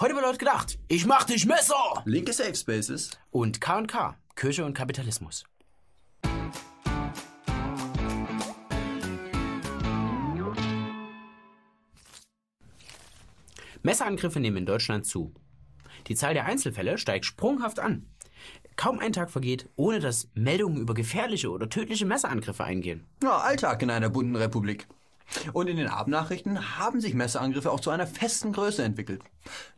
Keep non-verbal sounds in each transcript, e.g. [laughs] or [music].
Heute bei Leute gedacht, ich mach dich Messer! Linke Safe Spaces. Und K&K, Kirche und Kapitalismus. Messerangriffe nehmen in Deutschland zu. Die Zahl der Einzelfälle steigt sprunghaft an. Kaum ein Tag vergeht, ohne dass Meldungen über gefährliche oder tödliche Messerangriffe eingehen. Ja, Alltag in einer bunten Republik. Und in den Abendnachrichten haben sich Messerangriffe auch zu einer festen Größe entwickelt.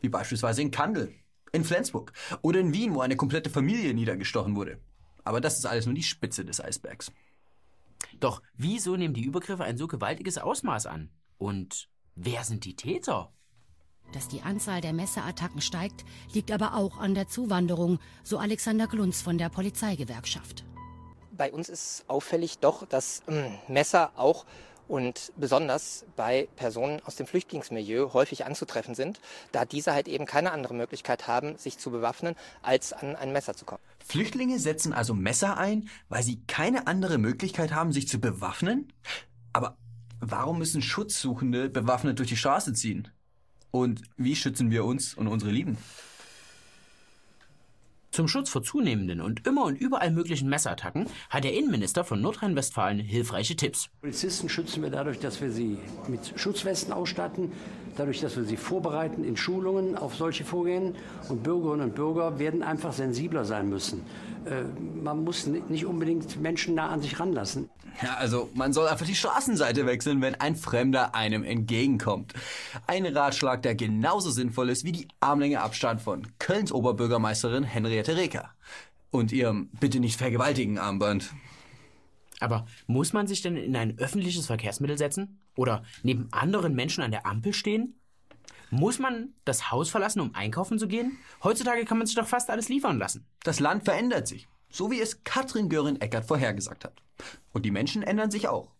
Wie beispielsweise in Kandel, in Flensburg oder in Wien, wo eine komplette Familie niedergestochen wurde. Aber das ist alles nur die Spitze des Eisbergs. Doch wieso nehmen die Übergriffe ein so gewaltiges Ausmaß an? Und wer sind die Täter? Dass die Anzahl der Messeattacken steigt, liegt aber auch an der Zuwanderung, so Alexander Glunz von der Polizeigewerkschaft. Bei uns ist auffällig doch, dass ähm, Messer auch und besonders bei Personen aus dem Flüchtlingsmilieu häufig anzutreffen sind, da diese halt eben keine andere Möglichkeit haben, sich zu bewaffnen, als an ein Messer zu kommen. Flüchtlinge setzen also Messer ein, weil sie keine andere Möglichkeit haben, sich zu bewaffnen? Aber warum müssen Schutzsuchende bewaffnet durch die Straße ziehen? Und wie schützen wir uns und unsere Lieben? Zum Schutz vor zunehmenden und immer und überall möglichen Messerattacken hat der Innenminister von Nordrhein-Westfalen hilfreiche Tipps. Polizisten schützen wir dadurch, dass wir sie mit Schutzwesten ausstatten, dadurch, dass wir sie vorbereiten in Schulungen auf solche Vorgehen. Und Bürgerinnen und Bürger werden einfach sensibler sein müssen. Äh, man muss nicht unbedingt Menschen nah an sich ranlassen. Ja, also man soll einfach die Straßenseite wechseln, wenn ein Fremder einem entgegenkommt. Ein Ratschlag, der genauso sinnvoll ist wie die Armlänge Abstand von Kölns Oberbürgermeisterin Henriette Reker und ihrem Bitte nicht vergewaltigen Armband. Aber muss man sich denn in ein öffentliches Verkehrsmittel setzen? Oder neben anderen Menschen an der Ampel stehen? Muss man das Haus verlassen, um einkaufen zu gehen? Heutzutage kann man sich doch fast alles liefern lassen. Das Land verändert sich, so wie es Katrin Göring-Eckert vorhergesagt hat. Und die Menschen ändern sich auch.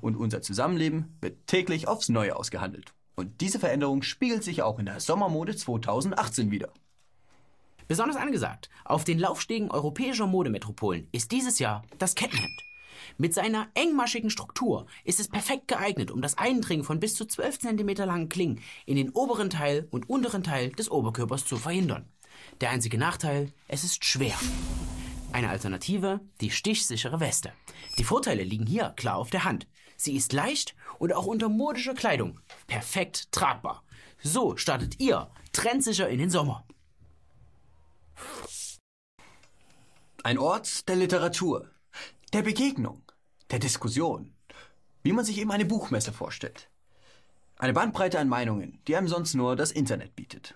Und unser Zusammenleben wird täglich aufs Neue ausgehandelt. Und diese Veränderung spiegelt sich auch in der Sommermode 2018 wieder. Besonders angesagt auf den Laufstegen europäischer Modemetropolen ist dieses Jahr das Kettenhemd. Mit seiner engmaschigen Struktur ist es perfekt geeignet, um das Eindringen von bis zu 12 cm langen Klingen in den oberen Teil und unteren Teil des Oberkörpers zu verhindern. Der einzige Nachteil, es ist schwer. Eine Alternative, die stichsichere Weste. Die Vorteile liegen hier klar auf der Hand. Sie ist leicht und auch unter modischer Kleidung perfekt tragbar. So startet ihr trendsicher in den Sommer. Ein Ort der Literatur, der Begegnung, der Diskussion. Wie man sich eben eine Buchmesse vorstellt. Eine Bandbreite an Meinungen, die einem sonst nur das Internet bietet.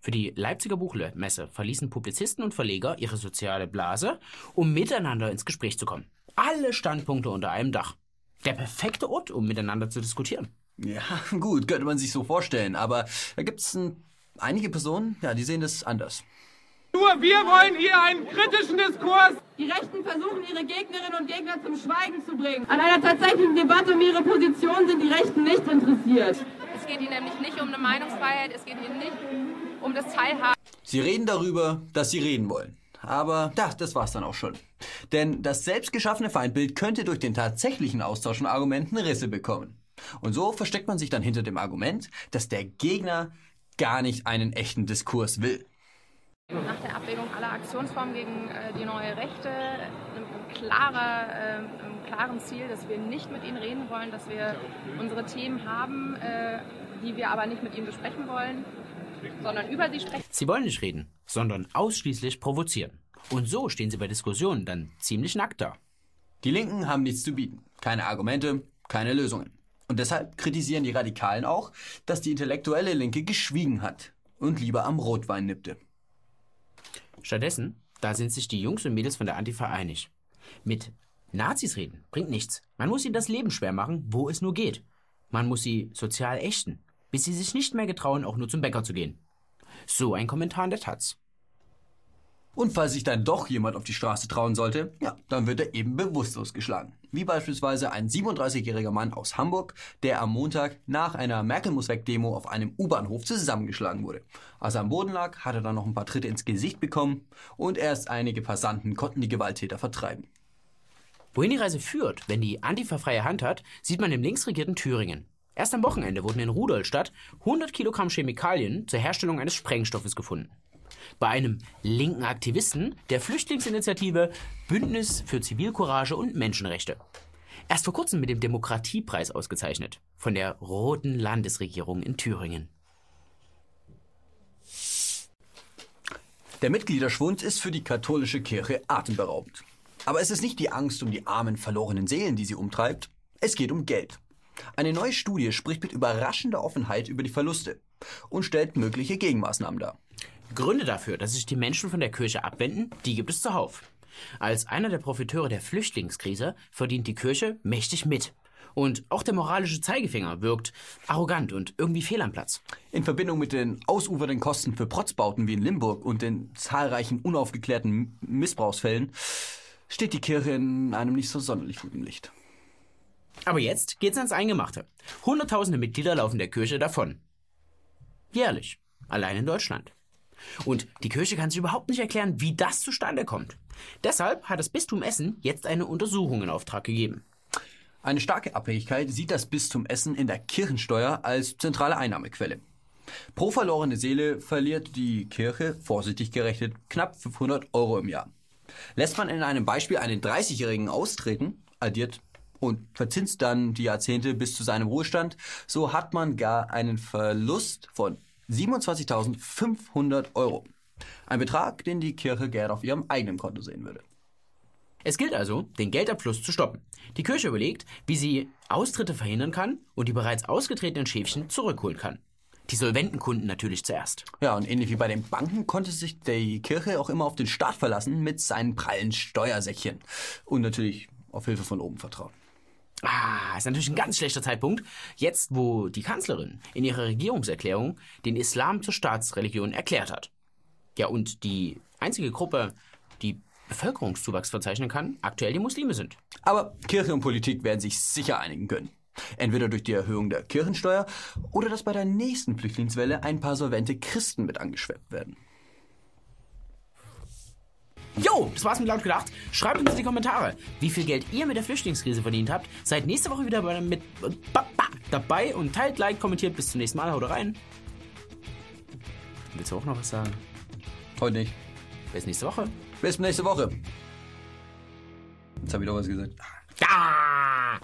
Für die Leipziger Buchmesse verließen Publizisten und Verleger ihre soziale Blase, um miteinander ins Gespräch zu kommen. Alle Standpunkte unter einem Dach. Der perfekte Ort, um miteinander zu diskutieren. Ja, [laughs] gut, könnte man sich so vorstellen, aber da gibt es einige Personen, ja, die sehen das anders. Nur wir wollen hier einen kritischen Diskurs. Die Rechten versuchen, ihre Gegnerinnen und Gegner zum Schweigen zu bringen. An einer tatsächlichen Debatte um ihre Position sind die Rechten nicht interessiert. Es geht ihnen nämlich nicht um eine Meinungsfreiheit, es geht ihnen nicht um das Teilhaben. Sie reden darüber, dass sie reden wollen. Aber ja, das war's dann auch schon. Denn das selbstgeschaffene Feindbild könnte durch den tatsächlichen Austausch von Argumenten Risse bekommen. Und so versteckt man sich dann hinter dem Argument, dass der Gegner gar nicht einen echten Diskurs will. Nach der Abwägung aller Aktionsformen gegen äh, die neue Rechte, einem, klarer, äh, einem klaren Ziel, dass wir nicht mit ihnen reden wollen, dass wir unsere Themen haben, äh, die wir aber nicht mit ihnen besprechen wollen, sondern über sie sprechen. Sie wollen nicht reden, sondern ausschließlich provozieren. Und so stehen sie bei Diskussionen dann ziemlich nackt da. Die Linken haben nichts zu bieten. Keine Argumente, keine Lösungen. Und deshalb kritisieren die Radikalen auch, dass die intellektuelle Linke geschwiegen hat und lieber am Rotwein nippte. Stattdessen, da sind sich die Jungs und Mädels von der Antifa einig. Mit Nazis reden bringt nichts. Man muss ihnen das Leben schwer machen, wo es nur geht. Man muss sie sozial ächten, bis sie sich nicht mehr getrauen, auch nur zum Bäcker zu gehen. So ein Kommentar in der Taz. Und falls sich dann doch jemand auf die Straße trauen sollte, ja, dann wird er eben bewusstlos geschlagen. Wie beispielsweise ein 37-jähriger Mann aus Hamburg, der am Montag nach einer Merkel muss weg Demo auf einem U-Bahnhof zusammengeschlagen wurde. Als er am Boden lag, hat er dann noch ein paar Tritte ins Gesicht bekommen und erst einige Passanten konnten die Gewalttäter vertreiben. Wohin die Reise führt, wenn die Antifa freie Hand hat, sieht man im linksregierten Thüringen. Erst am Wochenende wurden in Rudolstadt 100 Kilogramm Chemikalien zur Herstellung eines Sprengstoffes gefunden. Bei einem linken Aktivisten der Flüchtlingsinitiative Bündnis für Zivilcourage und Menschenrechte. Erst vor kurzem mit dem Demokratiepreis ausgezeichnet von der roten Landesregierung in Thüringen. Der Mitgliederschwund ist für die katholische Kirche atemberaubend. Aber es ist nicht die Angst um die armen, verlorenen Seelen, die sie umtreibt. Es geht um Geld. Eine neue Studie spricht mit überraschender Offenheit über die Verluste und stellt mögliche Gegenmaßnahmen dar. Gründe dafür, dass sich die Menschen von der Kirche abwenden, die gibt es zuhauf. Als einer der Profiteure der Flüchtlingskrise verdient die Kirche mächtig mit. Und auch der moralische Zeigefinger wirkt arrogant und irgendwie fehl am Platz. In Verbindung mit den ausufernden Kosten für Protzbauten wie in Limburg und den zahlreichen unaufgeklärten Missbrauchsfällen steht die Kirche in einem nicht so sonderlich guten Licht. Aber jetzt geht's ans Eingemachte. Hunderttausende Mitglieder laufen der Kirche davon. Jährlich. Allein in Deutschland. Und die Kirche kann sich überhaupt nicht erklären, wie das zustande kommt. Deshalb hat das Bistum Essen jetzt eine Untersuchung in Auftrag gegeben. Eine starke Abhängigkeit sieht das Bistum Essen in der Kirchensteuer als zentrale Einnahmequelle. Pro verlorene Seele verliert die Kirche, vorsichtig gerechnet, knapp 500 Euro im Jahr. Lässt man in einem Beispiel einen 30-Jährigen austreten, addiert und verzinst dann die Jahrzehnte bis zu seinem Ruhestand, so hat man gar einen Verlust von 27.500 Euro. Ein Betrag, den die Kirche gern auf ihrem eigenen Konto sehen würde. Es gilt also, den Geldabfluss zu stoppen. Die Kirche überlegt, wie sie Austritte verhindern kann und die bereits ausgetretenen Schäfchen zurückholen kann. Die solventen Kunden natürlich zuerst. Ja, und ähnlich wie bei den Banken konnte sich die Kirche auch immer auf den Staat verlassen mit seinen prallen Steuersäckchen. Und natürlich auf Hilfe von oben vertrauen. Ah, ist natürlich ein ganz schlechter Zeitpunkt. Jetzt, wo die Kanzlerin in ihrer Regierungserklärung den Islam zur Staatsreligion erklärt hat. Ja, und die einzige Gruppe, die Bevölkerungszuwachs verzeichnen kann, aktuell die Muslime sind. Aber Kirche und Politik werden sich sicher einigen können. Entweder durch die Erhöhung der Kirchensteuer oder dass bei der nächsten Flüchtlingswelle ein paar solvente Christen mit angeschwemmt werden. Jo, das war's mit laut gedacht. Schreibt uns in die Kommentare, wie viel Geld ihr mit der Flüchtlingskrise verdient habt. Seid nächste Woche wieder mit dabei und teilt, like, kommentiert. Bis zum nächsten Mal. Haut rein. Willst du auch noch was sagen? Heute nicht. Bis nächste Woche. Bis nächste Woche. Jetzt habe ich doch was gesagt. Ja!